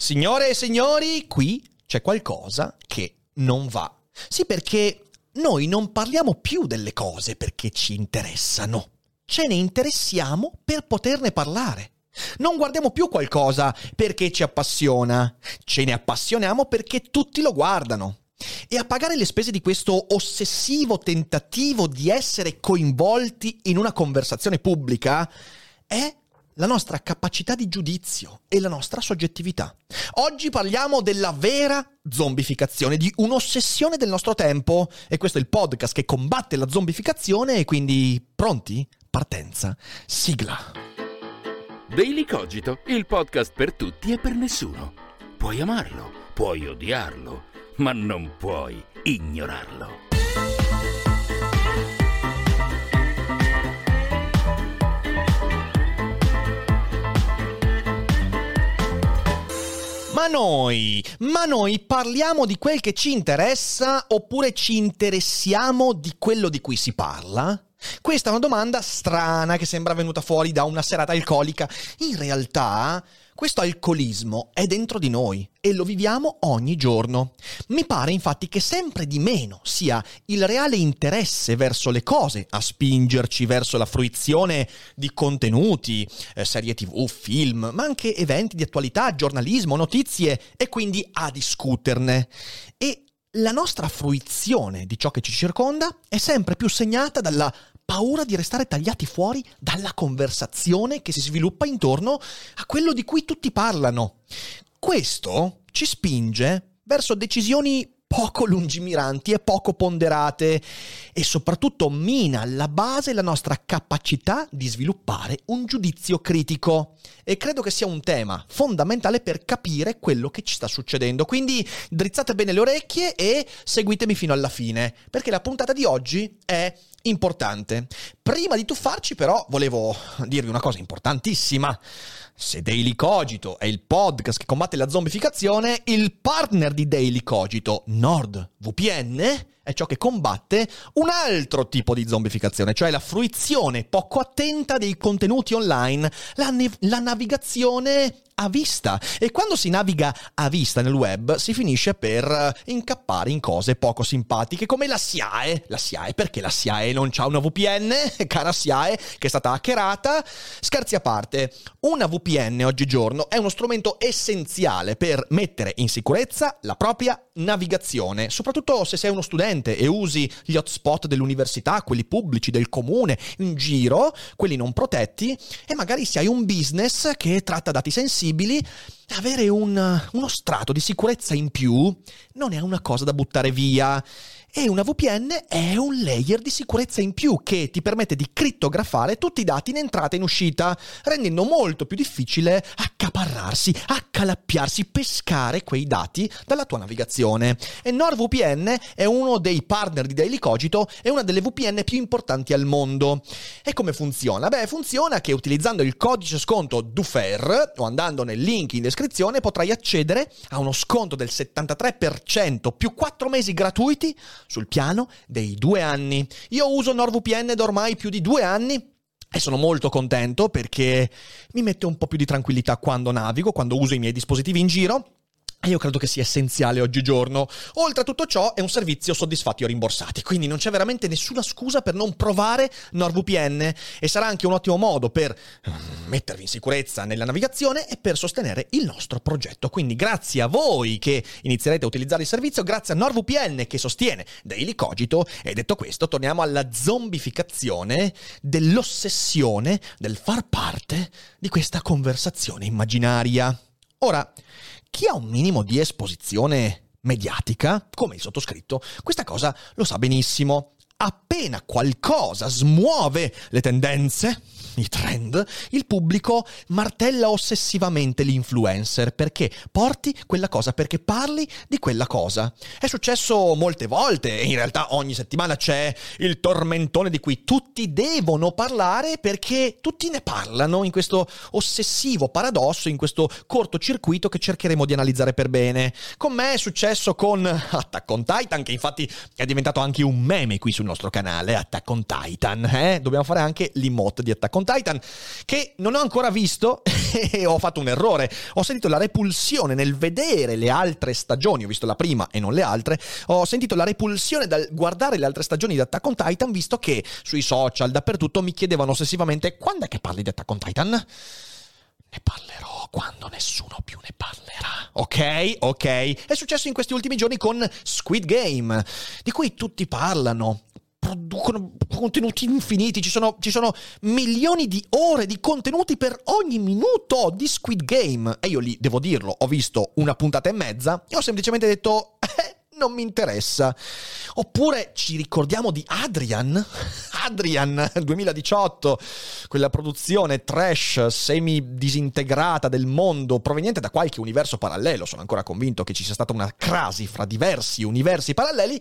Signore e signori, qui c'è qualcosa che non va. Sì, perché noi non parliamo più delle cose perché ci interessano. Ce ne interessiamo per poterne parlare. Non guardiamo più qualcosa perché ci appassiona, ce ne appassioniamo perché tutti lo guardano. E a pagare le spese di questo ossessivo tentativo di essere coinvolti in una conversazione pubblica è la nostra capacità di giudizio e la nostra soggettività. Oggi parliamo della vera zombificazione, di un'ossessione del nostro tempo e questo è il podcast che combatte la zombificazione e quindi pronti? Partenza, sigla. Daily Cogito, il podcast per tutti e per nessuno. Puoi amarlo, puoi odiarlo, ma non puoi ignorarlo. Noi, ma noi parliamo di quel che ci interessa oppure ci interessiamo di quello di cui si parla? Questa è una domanda strana che sembra venuta fuori da una serata alcolica. In realtà, questo alcolismo è dentro di noi e lo viviamo ogni giorno. Mi pare infatti che sempre di meno sia il reale interesse verso le cose a spingerci verso la fruizione di contenuti, eh, serie tv, film, ma anche eventi di attualità, giornalismo, notizie e quindi a discuterne. E la nostra fruizione di ciò che ci circonda è sempre più segnata dalla paura di restare tagliati fuori dalla conversazione che si sviluppa intorno a quello di cui tutti parlano. Questo ci spinge verso decisioni poco lungimiranti e poco ponderate e soprattutto mina alla base la nostra capacità di sviluppare un giudizio critico. E credo che sia un tema fondamentale per capire quello che ci sta succedendo. Quindi drizzate bene le orecchie e seguitemi fino alla fine, perché la puntata di oggi è importante. Prima di tuffarci però volevo dirvi una cosa importantissima. Se Daily Cogito è il podcast che combatte la zombificazione, il partner di Daily Cogito, NordVPN, è ciò che combatte un altro tipo di zombificazione, cioè la fruizione poco attenta dei contenuti online, la, ne- la navigazione a vista. E quando si naviga a vista nel web si finisce per eh, incappare in cose poco simpatiche come la SIAE. La SIAE perché la SIAE non ha una VPN, cara SIAE, che è stata hackerata. Scherzi a parte, una VPN oggigiorno è uno strumento essenziale per mettere in sicurezza la propria navigazione, soprattutto se sei uno studente e usi gli hotspot dell'università, quelli pubblici, del comune, in giro, quelli non protetti, e magari se hai un business che tratta dati sensibili, avere un, uno strato di sicurezza in più non è una cosa da buttare via. E una VPN è un layer di sicurezza in più che ti permette di crittografare tutti i dati in entrata e in uscita, rendendo molto più difficile accaparrarsi, accalappiarsi, pescare quei dati dalla tua navigazione. E NordVPN è uno dei partner di Daily Cogito e una delle VPN più importanti al mondo. E come funziona? Beh, funziona che utilizzando il codice sconto DUFER o andando nel link in descrizione potrai accedere a uno sconto del 73% più 4 mesi gratuiti sul piano dei due anni. Io uso NordVPN da ormai più di due anni e sono molto contento perché mi mette un po' più di tranquillità quando navigo, quando uso i miei dispositivi in giro e io credo che sia essenziale oggigiorno. Oltre a tutto ciò è un servizio soddisfatti o rimborsati, quindi non c'è veramente nessuna scusa per non provare NordVPN e sarà anche un ottimo modo per ehm, mettervi in sicurezza nella navigazione e per sostenere il nostro progetto. Quindi grazie a voi che inizierete a utilizzare il servizio, grazie a NordVPN che sostiene Daily Cogito e detto questo torniamo alla zombificazione dell'ossessione del far parte di questa conversazione immaginaria. Ora, chi ha un minimo di esposizione mediatica, come il sottoscritto, questa cosa lo sa benissimo. Appena qualcosa smuove le tendenze, i trend, il pubblico martella ossessivamente l'influencer perché porti quella cosa, perché parli di quella cosa. È successo molte volte, in realtà ogni settimana c'è il tormentone di cui tutti devono parlare perché tutti ne parlano in questo ossessivo paradosso, in questo cortocircuito che cercheremo di analizzare per bene. Con me è successo con Attack on Titan, che infatti è diventato anche un meme qui sul nostro canale, Attack on Titan, eh? Dobbiamo fare anche l'emote di Attack on Titan, che non ho ancora visto e ho fatto un errore. Ho sentito la repulsione nel vedere le altre stagioni, ho visto la prima e non le altre, ho sentito la repulsione dal guardare le altre stagioni di Attack on Titan, visto che sui social, dappertutto, mi chiedevano ossessivamente quando è che parli di Attack on Titan? Ne parlerò quando nessuno più ne parlerà. Ok? Ok. È successo in questi ultimi giorni con Squid Game, di cui tutti parlano producono contenuti infiniti, ci sono, ci sono, milioni di ore di contenuti per ogni minuto di Squid Game. E io lì, devo dirlo, ho visto una puntata e mezza e ho semplicemente detto... Eh, non mi interessa. Oppure ci ricordiamo di Adrian? Adrian 2018, quella produzione trash semi disintegrata del mondo proveniente da qualche universo parallelo. Sono ancora convinto che ci sia stata una crasi fra diversi universi paralleli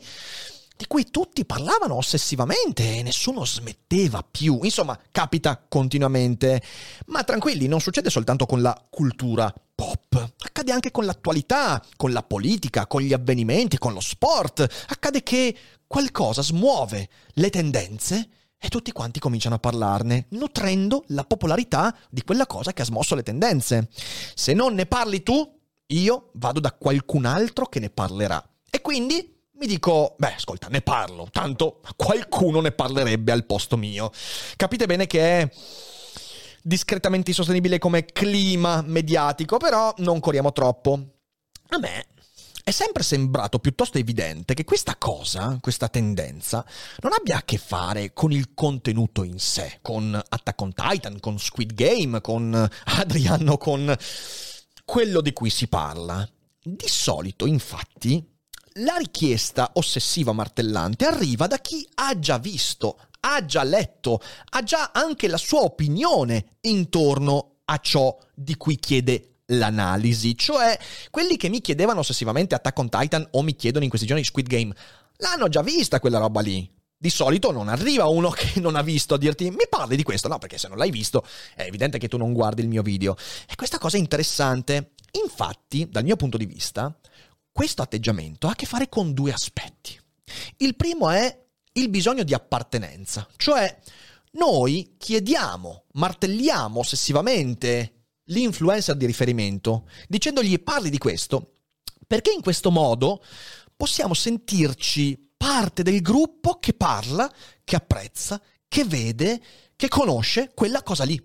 di cui tutti parlavano ossessivamente e nessuno smetteva più. Insomma, capita continuamente. Ma tranquilli, non succede soltanto con la cultura pop, accade anche con l'attualità, con la politica, con gli avvenimenti, con lo sport. Accade che qualcosa smuove le tendenze e tutti quanti cominciano a parlarne, nutrendo la popolarità di quella cosa che ha smosso le tendenze. Se non ne parli tu, io vado da qualcun altro che ne parlerà. E quindi mi dico, beh, ascolta, ne parlo, tanto qualcuno ne parlerebbe al posto mio. Capite bene che è discretamente insostenibile come clima mediatico, però non corriamo troppo. A me è sempre sembrato piuttosto evidente che questa cosa, questa tendenza, non abbia a che fare con il contenuto in sé, con Attack on Titan, con Squid Game, con Adrian o con quello di cui si parla. Di solito, infatti, la richiesta ossessiva martellante arriva da chi ha già visto, ha già letto, ha già anche la sua opinione intorno a ciò di cui chiede l'analisi, cioè quelli che mi chiedevano ossessivamente Attack on Titan o mi chiedono in questi giorni Squid Game, l'hanno già vista quella roba lì. Di solito non arriva uno che non ha visto a dirti mi parli di questo, no, perché se non l'hai visto è evidente che tu non guardi il mio video. E questa cosa è interessante. Infatti, dal mio punto di vista, questo atteggiamento ha a che fare con due aspetti. Il primo è il bisogno di appartenenza, cioè noi chiediamo, martelliamo ossessivamente l'influencer di riferimento dicendogli parli di questo, perché in questo modo possiamo sentirci parte del gruppo che parla, che apprezza, che vede, che conosce quella cosa lì.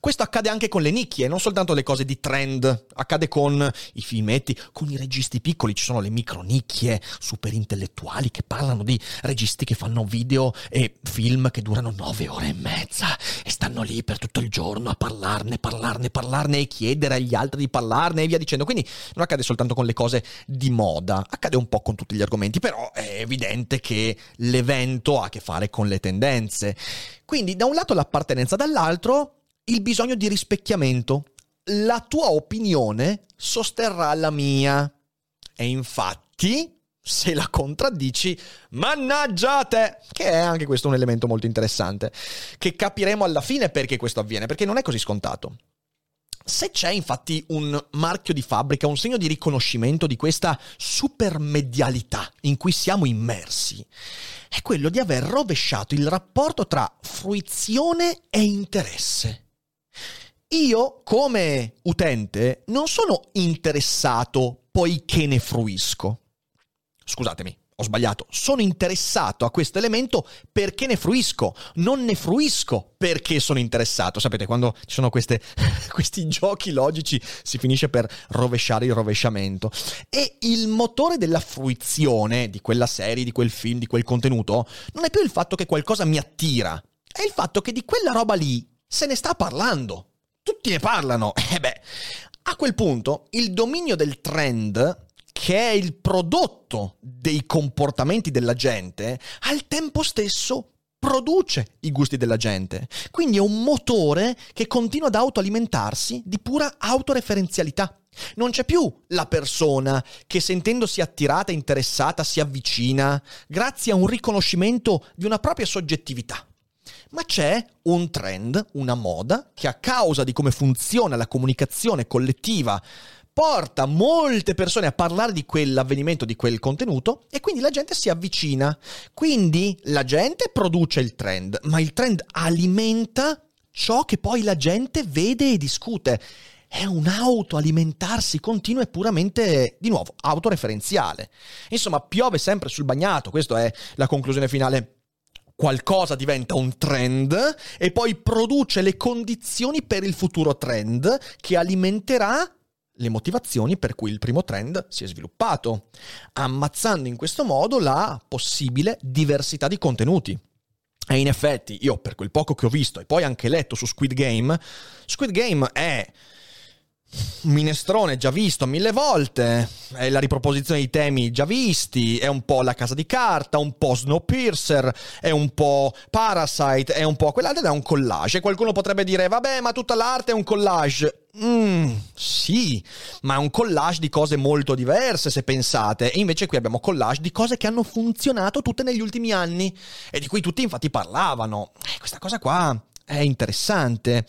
Questo accade anche con le nicchie, non soltanto le cose di trend, accade con i filmetti, con i registi piccoli, ci sono le micronicchie super intellettuali che parlano di registi che fanno video e film che durano nove ore e mezza e stanno lì per tutto il giorno a parlarne, parlarne, parlarne e chiedere agli altri di parlarne e via dicendo. Quindi non accade soltanto con le cose di moda, accade un po' con tutti gli argomenti, però è evidente che l'evento ha a che fare con le tendenze. Quindi da un lato l'appartenenza, dall'altro il bisogno di rispecchiamento. La tua opinione sosterrà la mia. E infatti, se la contraddici, mannaggia te! Che è anche questo un elemento molto interessante, che capiremo alla fine perché questo avviene, perché non è così scontato. Se c'è infatti un marchio di fabbrica, un segno di riconoscimento di questa supermedialità in cui siamo immersi, è quello di aver rovesciato il rapporto tra fruizione e interesse. Io, come utente, non sono interessato poiché ne fruisco. Scusatemi, ho sbagliato. Sono interessato a questo elemento perché ne fruisco. Non ne fruisco perché sono interessato. Sapete, quando ci sono queste, questi giochi logici si finisce per rovesciare il rovesciamento. E il motore della fruizione di quella serie, di quel film, di quel contenuto, non è più il fatto che qualcosa mi attira. È il fatto che di quella roba lì se ne sta parlando tutti ne parlano. E eh beh, a quel punto il dominio del trend, che è il prodotto dei comportamenti della gente, al tempo stesso produce i gusti della gente. Quindi è un motore che continua ad autoalimentarsi di pura autoreferenzialità. Non c'è più la persona che sentendosi attirata interessata si avvicina grazie a un riconoscimento di una propria soggettività. Ma c'è un trend, una moda, che a causa di come funziona la comunicazione collettiva porta molte persone a parlare di quell'avvenimento, di quel contenuto e quindi la gente si avvicina. Quindi la gente produce il trend, ma il trend alimenta ciò che poi la gente vede e discute. È un autoalimentarsi continuo e puramente, di nuovo, autoreferenziale. Insomma, piove sempre sul bagnato, questa è la conclusione finale qualcosa diventa un trend e poi produce le condizioni per il futuro trend che alimenterà le motivazioni per cui il primo trend si è sviluppato, ammazzando in questo modo la possibile diversità di contenuti. E in effetti, io per quel poco che ho visto e poi anche letto su Squid Game, Squid Game è minestrone già visto mille volte, è la riproposizione di temi già visti, è un po' la casa di carta, un po' Snowpiercer, è un po' Parasite, è un po' quell'altro ed è un collage. E qualcuno potrebbe dire, vabbè, ma tutta l'arte è un collage. Mm, sì, ma è un collage di cose molto diverse se pensate. E invece qui abbiamo collage di cose che hanno funzionato tutte negli ultimi anni e di cui tutti infatti parlavano. Eh, questa cosa qua è interessante.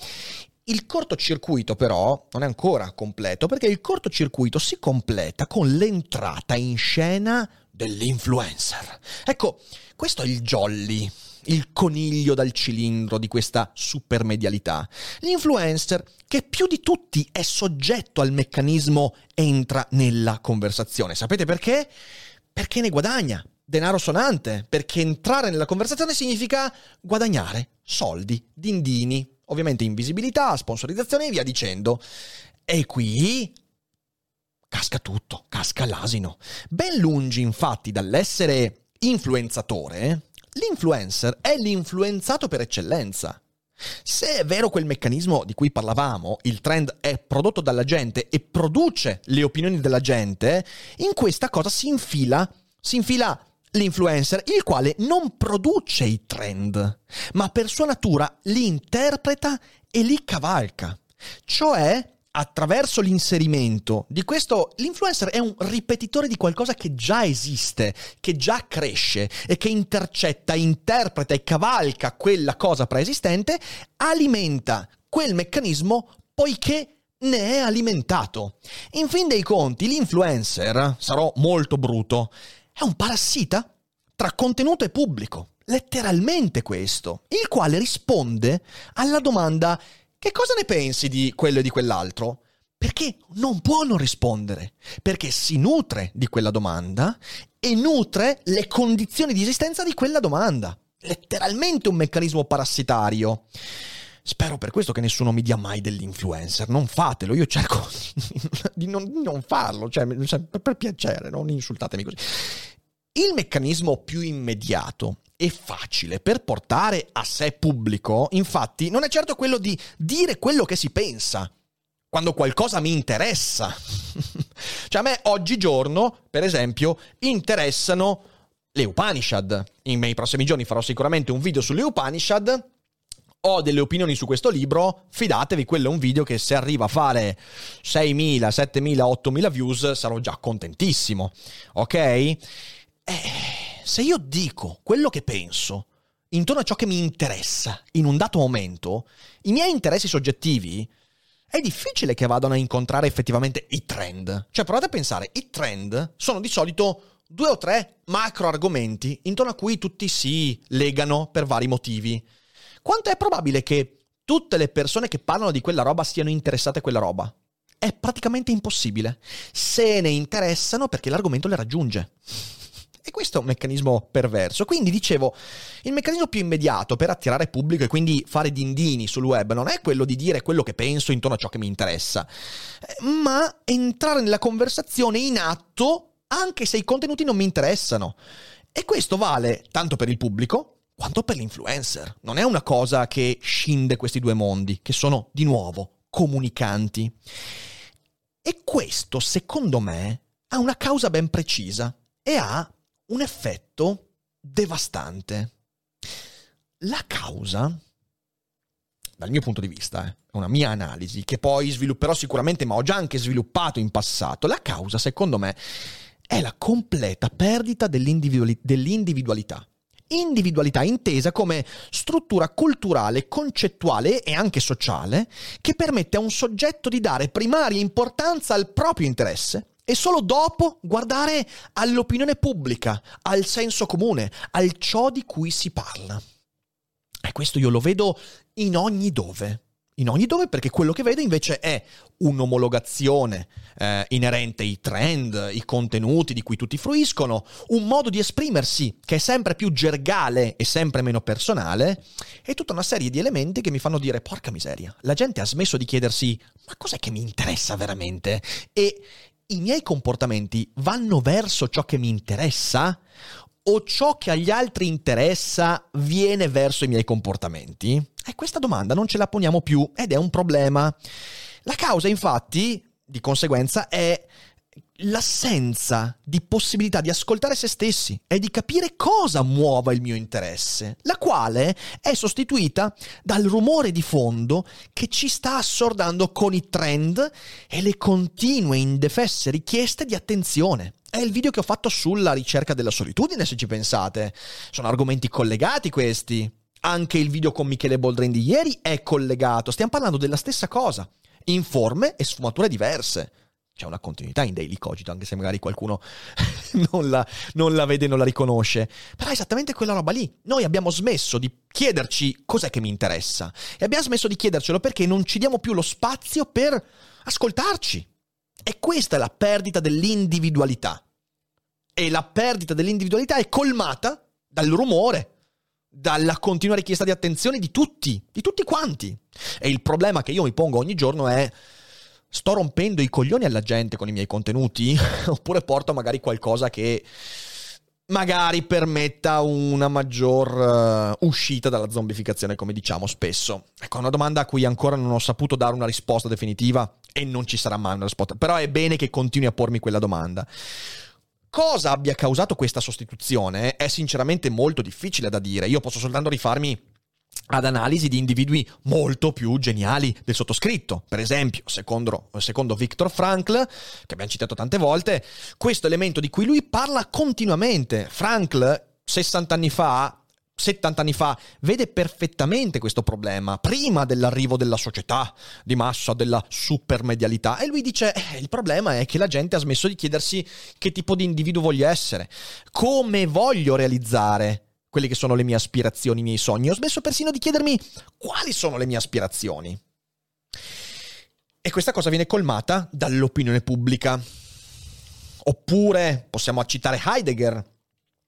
Il cortocircuito però non è ancora completo perché il cortocircuito si completa con l'entrata in scena dell'influencer. Ecco, questo è il jolly, il coniglio dal cilindro di questa supermedialità. L'influencer che più di tutti è soggetto al meccanismo entra nella conversazione. Sapete perché? Perché ne guadagna denaro sonante, perché entrare nella conversazione significa guadagnare soldi, dindini, ovviamente invisibilità, sponsorizzazione e via dicendo. E qui casca tutto, casca l'asino. Ben lungi infatti dall'essere influenzatore, l'influencer è l'influenzato per eccellenza. Se è vero quel meccanismo di cui parlavamo, il trend è prodotto dalla gente e produce le opinioni della gente, in questa cosa si infila, si infila l'influencer, il quale non produce i trend, ma per sua natura li interpreta e li cavalca. Cioè, attraverso l'inserimento di questo, l'influencer è un ripetitore di qualcosa che già esiste, che già cresce e che intercetta, interpreta e cavalca quella cosa preesistente, alimenta quel meccanismo poiché ne è alimentato. In fin dei conti, l'influencer, sarò molto bruto, è un parassita tra contenuto e pubblico. Letteralmente questo, il quale risponde alla domanda che cosa ne pensi di quello e di quell'altro? Perché non può non rispondere, perché si nutre di quella domanda e nutre le condizioni di esistenza di quella domanda. Letteralmente un meccanismo parassitario. Spero per questo che nessuno mi dia mai dell'influencer. Non fatelo, io cerco di non, di non farlo, cioè, per piacere, non insultatemi così. Il meccanismo più immediato e facile per portare a sé pubblico, infatti, non è certo quello di dire quello che si pensa quando qualcosa mi interessa. cioè a me oggigiorno, per esempio, interessano le Upanishad. In nei prossimi giorni farò sicuramente un video sulle Upanishad ho delle opinioni su questo libro, fidatevi, quello è un video che se arriva a fare 6.000, 7.000, 8.000 views sarò già contentissimo, ok? Eh, se io dico quello che penso intorno a ciò che mi interessa in un dato momento, i miei interessi soggettivi, è difficile che vadano a incontrare effettivamente i trend. Cioè provate a pensare, i trend sono di solito due o tre macro argomenti intorno a cui tutti si legano per vari motivi. Quanto è probabile che tutte le persone che parlano di quella roba siano interessate a quella roba? È praticamente impossibile. Se ne interessano perché l'argomento le raggiunge. E questo è un meccanismo perverso. Quindi dicevo, il meccanismo più immediato per attirare pubblico e quindi fare dindini sul web non è quello di dire quello che penso intorno a ciò che mi interessa, eh, ma entrare nella conversazione in atto anche se i contenuti non mi interessano. E questo vale tanto per il pubblico quanto per l'influencer. Non è una cosa che scinde questi due mondi, che sono di nuovo comunicanti. E questo, secondo me, ha una causa ben precisa e ha un effetto devastante. La causa, dal mio punto di vista, eh, è una mia analisi che poi svilupperò sicuramente, ma ho già anche sviluppato in passato, la causa, secondo me, è la completa perdita dell'individualità. Individualità intesa come struttura culturale, concettuale e anche sociale che permette a un soggetto di dare primaria importanza al proprio interesse e solo dopo guardare all'opinione pubblica, al senso comune, al ciò di cui si parla. E questo io lo vedo in ogni dove. In ogni dove perché quello che vedo invece è un'omologazione eh, inerente ai trend, i contenuti di cui tutti fruiscono, un modo di esprimersi che è sempre più gergale e sempre meno personale, e tutta una serie di elementi che mi fanno dire porca miseria, la gente ha smesso di chiedersi ma cos'è che mi interessa veramente? E i miei comportamenti vanno verso ciò che mi interessa o ciò che agli altri interessa viene verso i miei comportamenti? E questa domanda non ce la poniamo più ed è un problema. La causa, infatti, di conseguenza, è l'assenza di possibilità di ascoltare se stessi e di capire cosa muova il mio interesse, la quale è sostituita dal rumore di fondo che ci sta assordando con i trend e le continue indefesse richieste di attenzione. È il video che ho fatto sulla ricerca della solitudine, se ci pensate. Sono argomenti collegati questi. Anche il video con Michele Boldrin di ieri è collegato. Stiamo parlando della stessa cosa, in forme e sfumature diverse c'è una continuità in Daily Cogito, anche se magari qualcuno non, la, non la vede non la riconosce. Però è esattamente quella roba lì. Noi abbiamo smesso di chiederci cos'è che mi interessa. E abbiamo smesso di chiedercelo perché non ci diamo più lo spazio per ascoltarci. E questa è la perdita dell'individualità. E la perdita dell'individualità è colmata dal rumore, dalla continua richiesta di attenzione di tutti, di tutti quanti. E il problema che io mi pongo ogni giorno è sto rompendo i coglioni alla gente con i miei contenuti oppure porto magari qualcosa che magari permetta una maggior uh, uscita dalla zombificazione, come diciamo spesso. Ecco, una domanda a cui ancora non ho saputo dare una risposta definitiva e non ci sarà mai una risposta, però è bene che continui a pormi quella domanda. Cosa abbia causato questa sostituzione è sinceramente molto difficile da dire. Io posso soltanto rifarmi ad analisi di individui molto più geniali del sottoscritto. Per esempio, secondo, secondo Viktor Frankl, che abbiamo citato tante volte, questo elemento di cui lui parla continuamente. Frankl, 60 anni fa, 70 anni fa, vede perfettamente questo problema, prima dell'arrivo della società di massa, della supermedialità. E lui dice, eh, il problema è che la gente ha smesso di chiedersi che tipo di individuo voglio essere, come voglio realizzare quelle che sono le mie aspirazioni, i miei sogni. Ho smesso persino di chiedermi quali sono le mie aspirazioni. E questa cosa viene colmata dall'opinione pubblica. Oppure possiamo citare Heidegger,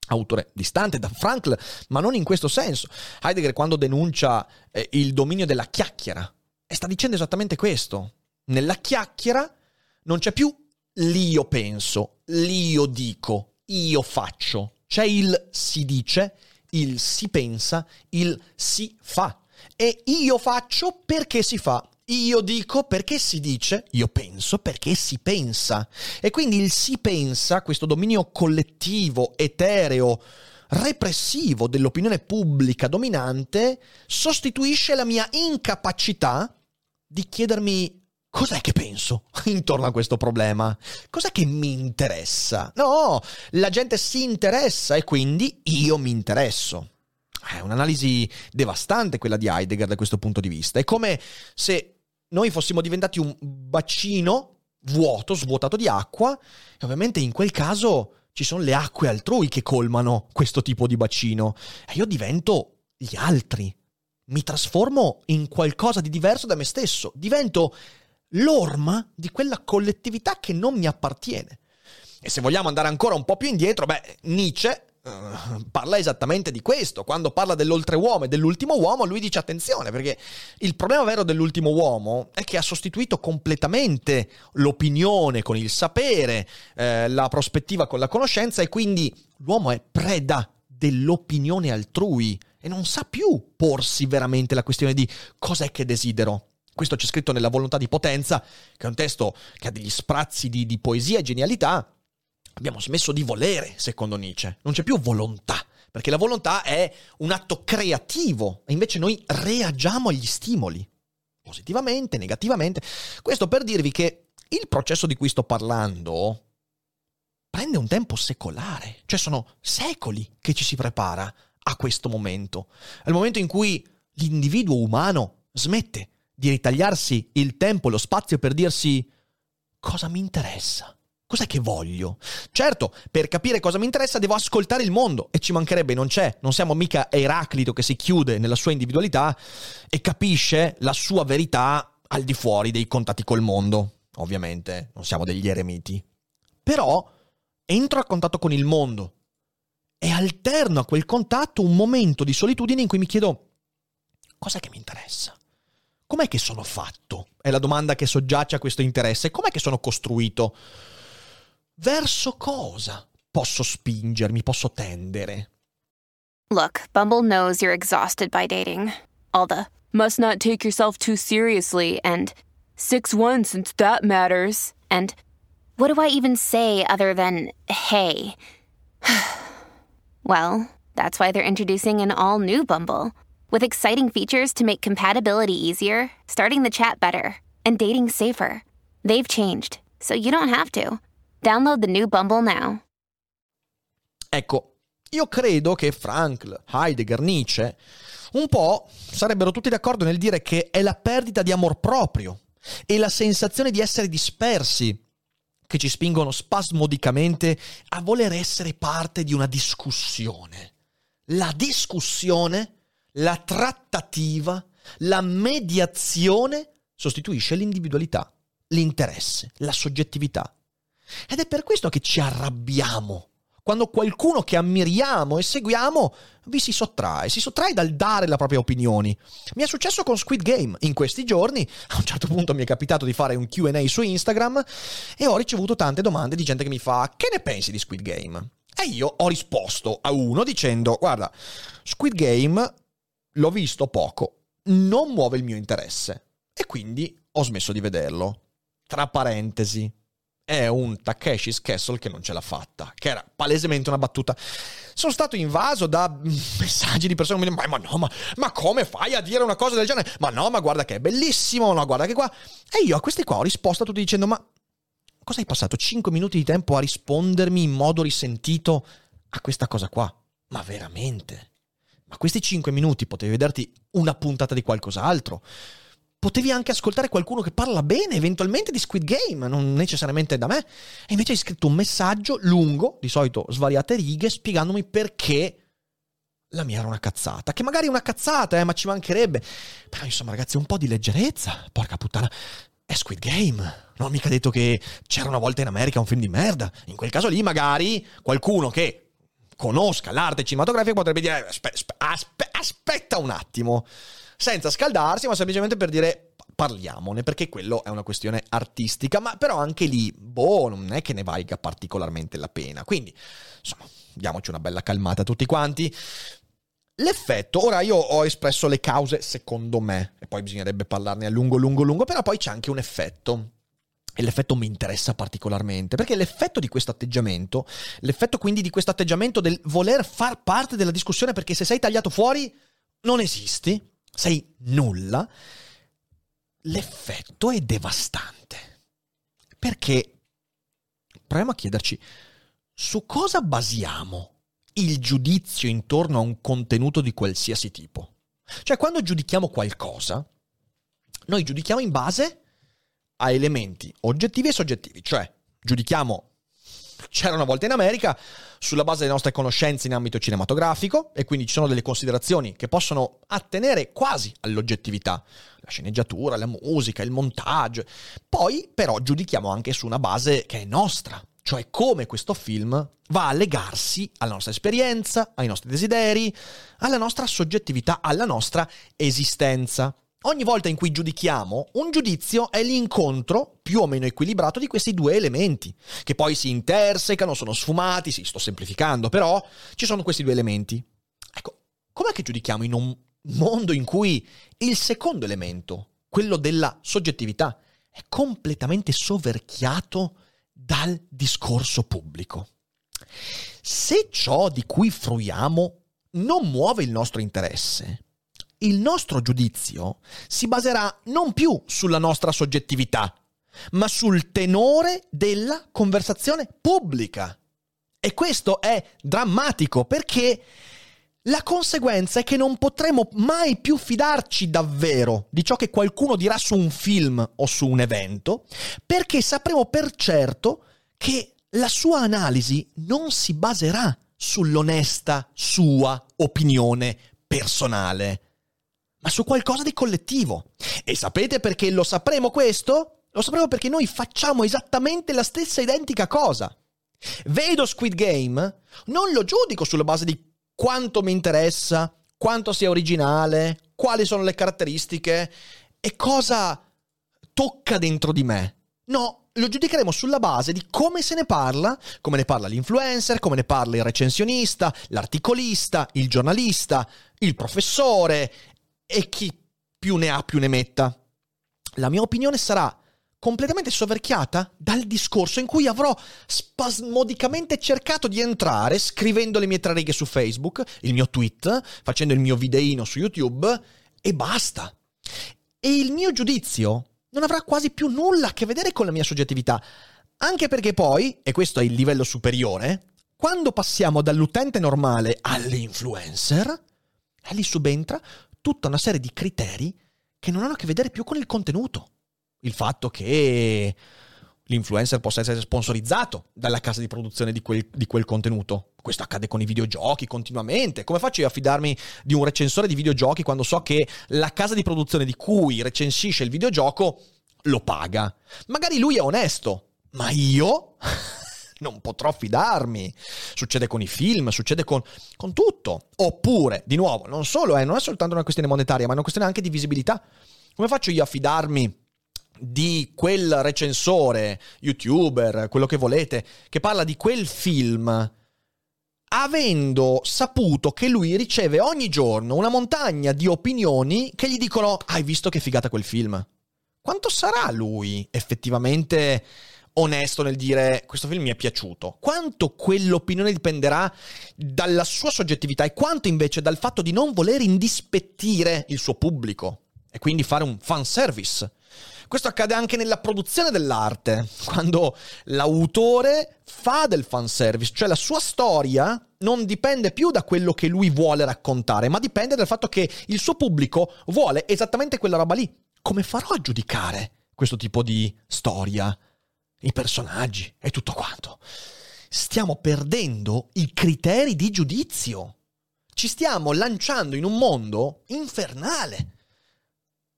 autore distante da Frankl, ma non in questo senso. Heidegger quando denuncia eh, il dominio della chiacchiera, e sta dicendo esattamente questo. Nella chiacchiera non c'è più l'io penso, l'io dico, io faccio. C'è il si dice il si pensa, il si fa. E io faccio perché si fa. Io dico perché si dice, io penso perché si pensa. E quindi il si pensa, questo dominio collettivo, etereo, repressivo dell'opinione pubblica dominante, sostituisce la mia incapacità di chiedermi Cos'è che penso intorno a questo problema? Cos'è che mi interessa? No, la gente si interessa e quindi io mi interesso. È un'analisi devastante quella di Heidegger da questo punto di vista. È come se noi fossimo diventati un bacino vuoto, svuotato di acqua, e ovviamente in quel caso ci sono le acque altrui che colmano questo tipo di bacino. E io divento gli altri. Mi trasformo in qualcosa di diverso da me stesso. Divento l'orma di quella collettività che non mi appartiene. E se vogliamo andare ancora un po' più indietro, beh, Nietzsche Uh, parla esattamente di questo. Quando parla dell'oltreuomo e dell'ultimo uomo, lui dice attenzione, perché il problema vero dell'ultimo uomo è che ha sostituito completamente l'opinione con il sapere, eh, la prospettiva con la conoscenza e quindi l'uomo è preda dell'opinione altrui e non sa più porsi veramente la questione di cos'è che desidero. Questo c'è scritto nella Volontà di Potenza, che è un testo che ha degli sprazzi di, di poesia e genialità, Abbiamo smesso di volere, secondo Nietzsche. Non c'è più volontà, perché la volontà è un atto creativo e invece noi reagiamo agli stimoli, positivamente, negativamente. Questo per dirvi che il processo di cui sto parlando prende un tempo secolare, cioè sono secoli che ci si prepara a questo momento. Il momento in cui l'individuo umano smette di ritagliarsi il tempo lo spazio per dirsi cosa mi interessa. Cos'è che voglio? Certo, per capire cosa mi interessa devo ascoltare il mondo e ci mancherebbe, non c'è, non siamo mica Eraclito che si chiude nella sua individualità e capisce la sua verità al di fuori dei contatti col mondo. Ovviamente, non siamo degli eremiti. Però entro a contatto con il mondo e alterno a quel contatto un momento di solitudine in cui mi chiedo cos'è che mi interessa? Com'è che sono fatto? È la domanda che soggiace a questo interesse. Com'è che sono costruito? Verso cosa posso spingermi, posso tendere? Look, Bumble knows you're exhausted by dating. All the must not take yourself too seriously and 6 1 since that matters. And what do I even say other than hey? well, that's why they're introducing an all new Bumble with exciting features to make compatibility easier, starting the chat better, and dating safer. They've changed, so you don't have to. Download the new Bumble now. Ecco, io credo che Frankl, Heidegger, Nietzsche un po' sarebbero tutti d'accordo nel dire che è la perdita di amor proprio e la sensazione di essere dispersi che ci spingono spasmodicamente a voler essere parte di una discussione. La discussione, la trattativa, la mediazione sostituisce l'individualità, l'interesse, la soggettività. Ed è per questo che ci arrabbiamo quando qualcuno che ammiriamo e seguiamo vi si sottrae, si sottrae dal dare la propria opinione. Mi è successo con Squid Game in questi giorni, a un certo punto mi è capitato di fare un QA su Instagram e ho ricevuto tante domande di gente che mi fa che ne pensi di Squid Game? E io ho risposto a uno dicendo guarda, Squid Game l'ho visto poco, non muove il mio interesse e quindi ho smesso di vederlo. Tra parentesi, è un Takeshi's Castle che non ce l'ha fatta, che era palesemente una battuta. Sono stato invaso da messaggi di persone che mi dicono: ma, no, ma, ma, come fai a dire una cosa del genere? Ma no, ma guarda che è bellissimo, no, guarda che qua. E io a questi qua ho risposto a tutti dicendo: Ma cosa hai passato 5 minuti di tempo a rispondermi in modo risentito a questa cosa qua? Ma veramente? Ma questi 5 minuti potevi vederti una puntata di qualcos'altro? potevi anche ascoltare qualcuno che parla bene eventualmente di Squid Game, non necessariamente da me. E invece hai scritto un messaggio lungo, di solito svariate righe, spiegandomi perché la mia era una cazzata. Che magari è una cazzata, eh, ma ci mancherebbe. Però insomma, ragazzi, un po' di leggerezza. Porca puttana. È Squid Game. Non ho mica detto che c'era una volta in America un film di merda. In quel caso lì, magari qualcuno che conosca l'arte cinematografica potrebbe dire: aspe- aspe- aspetta un attimo senza scaldarsi, ma semplicemente per dire parliamone, perché quello è una questione artistica, ma però anche lì, boh, non è che ne valga particolarmente la pena. Quindi, insomma, diamoci una bella calmata tutti quanti. L'effetto, ora io ho espresso le cause secondo me, e poi bisognerebbe parlarne a lungo, lungo, lungo, però poi c'è anche un effetto. E l'effetto mi interessa particolarmente, perché l'effetto di questo atteggiamento, l'effetto quindi di questo atteggiamento del voler far parte della discussione perché se sei tagliato fuori non esisti, sei nulla, l'effetto è devastante. Perché proviamo a chiederci su cosa basiamo il giudizio intorno a un contenuto di qualsiasi tipo. Cioè, quando giudichiamo qualcosa, noi giudichiamo in base a elementi oggettivi e soggettivi, cioè giudichiamo c'era una volta in America sulla base delle nostre conoscenze in ambito cinematografico e quindi ci sono delle considerazioni che possono attenere quasi all'oggettività, la sceneggiatura, la musica, il montaggio. Poi però giudichiamo anche su una base che è nostra, cioè come questo film va a legarsi alla nostra esperienza, ai nostri desideri, alla nostra soggettività, alla nostra esistenza. Ogni volta in cui giudichiamo, un giudizio è l'incontro più o meno equilibrato di questi due elementi, che poi si intersecano, sono sfumati, sì, sto semplificando, però ci sono questi due elementi. Ecco, com'è che giudichiamo in un mondo in cui il secondo elemento, quello della soggettività, è completamente soverchiato dal discorso pubblico. Se ciò di cui fruiamo non muove il nostro interesse, il nostro giudizio si baserà non più sulla nostra soggettività, ma sul tenore della conversazione pubblica. E questo è drammatico perché la conseguenza è che non potremo mai più fidarci davvero di ciò che qualcuno dirà su un film o su un evento, perché sapremo per certo che la sua analisi non si baserà sull'onesta sua opinione personale, ma su qualcosa di collettivo. E sapete perché lo sapremo questo? Lo sapremo perché noi facciamo esattamente la stessa identica cosa. Vedo Squid Game, non lo giudico sulla base di quanto mi interessa, quanto sia originale, quali sono le caratteristiche e cosa tocca dentro di me. No, lo giudicheremo sulla base di come se ne parla, come ne parla l'influencer, come ne parla il recensionista, l'articolista, il giornalista, il professore e chi più ne ha più ne metta. La mia opinione sarà completamente soverchiata dal discorso in cui avrò spasmodicamente cercato di entrare scrivendo le mie tre righe su Facebook, il mio tweet, facendo il mio videino su YouTube e basta. E il mio giudizio non avrà quasi più nulla a che vedere con la mia soggettività, anche perché poi, e questo è il livello superiore, quando passiamo dall'utente normale all'influencer, lì subentra tutta una serie di criteri che non hanno a che vedere più con il contenuto il fatto che l'influencer possa essere sponsorizzato dalla casa di produzione di quel, di quel, contenuto. Questo accade con i videogiochi continuamente. Come faccio io a fidarmi di un recensore di videogiochi quando so che la casa di produzione di cui recensisce il videogioco lo paga? Magari lui è onesto, ma io non potrò fidarmi. Succede con i film, succede con, con tutto. Oppure, di nuovo, non solo, eh, non è soltanto una questione monetaria, ma è una questione anche di visibilità. Come faccio io a fidarmi? di quel recensore, youtuber, quello che volete, che parla di quel film, avendo saputo che lui riceve ogni giorno una montagna di opinioni che gli dicono hai visto che figata quel film? Quanto sarà lui effettivamente onesto nel dire questo film mi è piaciuto? Quanto quell'opinione dipenderà dalla sua soggettività e quanto invece dal fatto di non voler indispettire il suo pubblico e quindi fare un fanservice? Questo accade anche nella produzione dell'arte, quando l'autore fa del fanservice, cioè la sua storia non dipende più da quello che lui vuole raccontare, ma dipende dal fatto che il suo pubblico vuole esattamente quella roba lì. Come farò a giudicare questo tipo di storia? I personaggi e tutto quanto. Stiamo perdendo i criteri di giudizio. Ci stiamo lanciando in un mondo infernale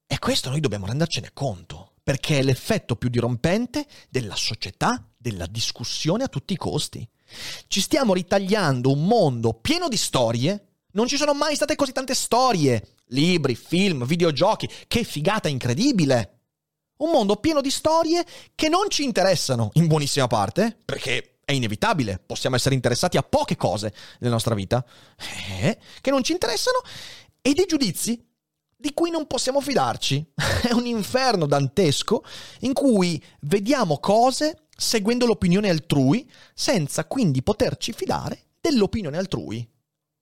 e questo noi dobbiamo rendercene conto, perché è l'effetto più dirompente della società, della discussione a tutti i costi. Ci stiamo ritagliando un mondo pieno di storie. Non ci sono mai state così tante storie, libri, film, videogiochi. Che figata incredibile! Un mondo pieno di storie che non ci interessano in buonissima parte, perché è inevitabile, possiamo essere interessati a poche cose nella nostra vita, eh, che non ci interessano, e dei giudizi di cui non possiamo fidarci. È un inferno dantesco in cui vediamo cose seguendo l'opinione altrui senza quindi poterci fidare dell'opinione altrui.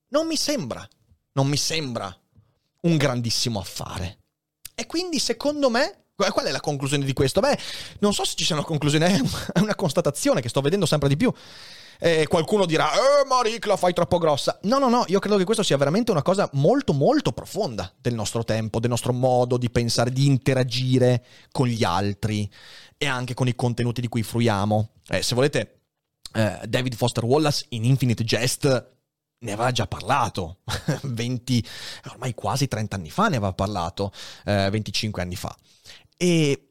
Non mi sembra, non mi sembra un grandissimo affare. E quindi secondo me Qual è la conclusione di questo? Beh, non so se ci sia una conclusione, è una constatazione che sto vedendo sempre di più eh, qualcuno dirà, eh Maric la fai troppo grossa. No, no, no, io credo che questo sia veramente una cosa molto, molto profonda del nostro tempo, del nostro modo di pensare, di interagire con gli altri e anche con i contenuti di cui fruiamo. Eh, se volete, eh, David Foster Wallace in Infinite Jest ne aveva già parlato, 20, ormai quasi 30 anni fa ne aveva parlato, eh, 25 anni fa. E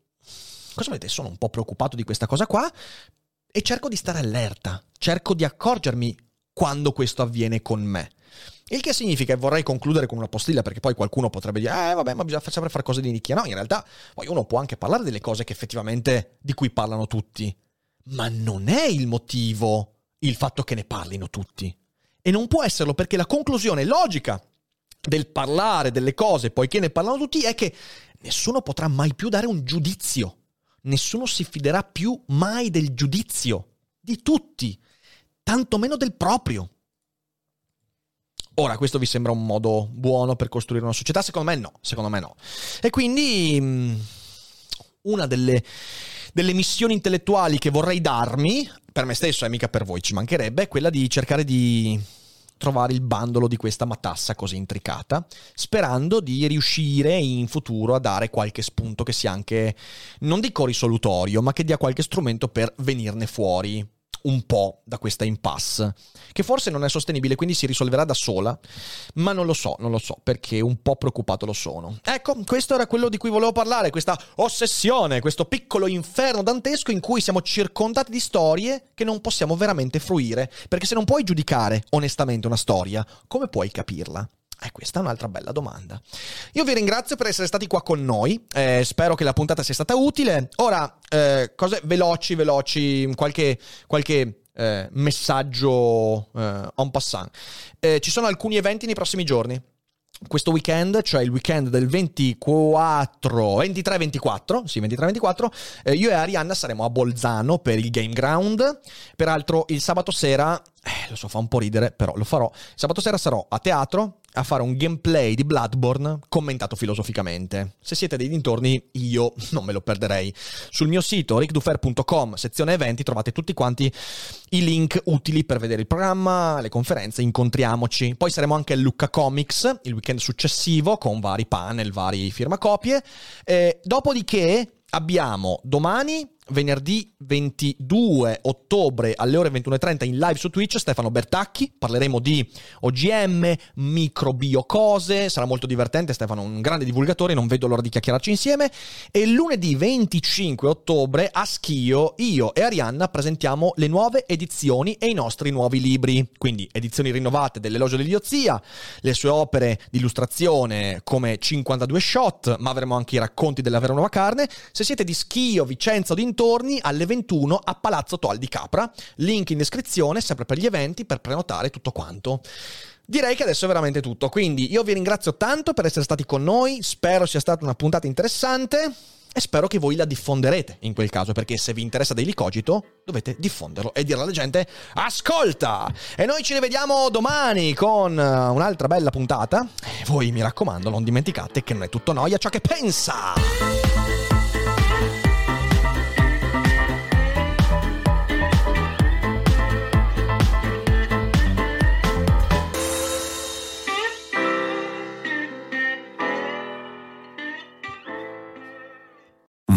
cosa vedete? Sono un po' preoccupato di questa cosa qua e cerco di stare allerta, cerco di accorgermi quando questo avviene con me. Il che significa, e vorrei concludere con una postilla perché poi qualcuno potrebbe dire, eh vabbè, ma bisogna sempre fare cose di nicchia. No, in realtà poi uno può anche parlare delle cose che effettivamente di cui parlano tutti. Ma non è il motivo il fatto che ne parlino tutti. E non può esserlo perché la conclusione logica del parlare delle cose poiché ne parlano tutti è che nessuno potrà mai più dare un giudizio nessuno si fiderà più mai del giudizio di tutti, tantomeno del proprio. Ora, questo vi sembra un modo buono per costruire una società? Secondo me no, secondo me no. E quindi mm, una delle, delle missioni intellettuali che vorrei darmi, per me stesso e mica per voi, ci mancherebbe, è quella di cercare di trovare il bandolo di questa matassa così intricata, sperando di riuscire in futuro a dare qualche spunto che sia anche, non dico risolutorio, ma che dia qualche strumento per venirne fuori un po' da questa impasse, che forse non è sostenibile, quindi si risolverà da sola, ma non lo so, non lo so, perché un po' preoccupato lo sono. Ecco, questo era quello di cui volevo parlare, questa ossessione, questo piccolo inferno dantesco in cui siamo circondati di storie che non possiamo veramente fruire, perché se non puoi giudicare onestamente una storia, come puoi capirla? Eh, questa è un'altra bella domanda. Io vi ringrazio per essere stati qua con noi, eh, spero che la puntata sia stata utile. Ora, eh, cose veloci, veloci, qualche, qualche eh, messaggio eh, en passant. Eh, ci sono alcuni eventi nei prossimi giorni questo weekend, cioè il weekend del 24, 23-24, sì 23-24, eh, io e Arianna saremo a Bolzano per il Game Ground. Peraltro il sabato sera, eh, lo so fa un po' ridere, però lo farò. Sabato sera sarò a teatro a fare un gameplay di Bloodborne commentato filosoficamente. Se siete dei dintorni, io non me lo perderei. Sul mio sito rickdufer.com, sezione eventi, trovate tutti quanti i link utili per vedere il programma, le conferenze, incontriamoci. Poi saremo anche a Lucca Comics il weekend successivo con vari panel, vari firmacopie. Eh, dopodiché abbiamo domani venerdì 22 ottobre alle ore 21.30 in live su Twitch Stefano Bertacchi, parleremo di OGM, microbiocose, sarà molto divertente, Stefano un grande divulgatore, non vedo l'ora di chiacchierarci insieme. E lunedì 25 ottobre a Schio io e Arianna presentiamo le nuove edizioni e i nostri nuovi libri, quindi edizioni rinnovate dell'Elogio dell'idiozia, le sue opere di illustrazione come 52 shot, ma avremo anche i racconti della vera nuova carne. Se siete di Schio, Vicenza o dintorni torni alle 21 a Palazzo Toal di Capra. Link in descrizione, sempre per gli eventi, per prenotare tutto quanto. Direi che adesso è veramente tutto, quindi io vi ringrazio tanto per essere stati con noi, spero sia stata una puntata interessante e spero che voi la diffonderete in quel caso, perché se vi interessa Daily Cogito dovete diffonderlo e dire alla gente ascolta! E noi ci rivediamo domani con un'altra bella puntata. E voi mi raccomando, non dimenticate che non è tutto noia ciò che pensa!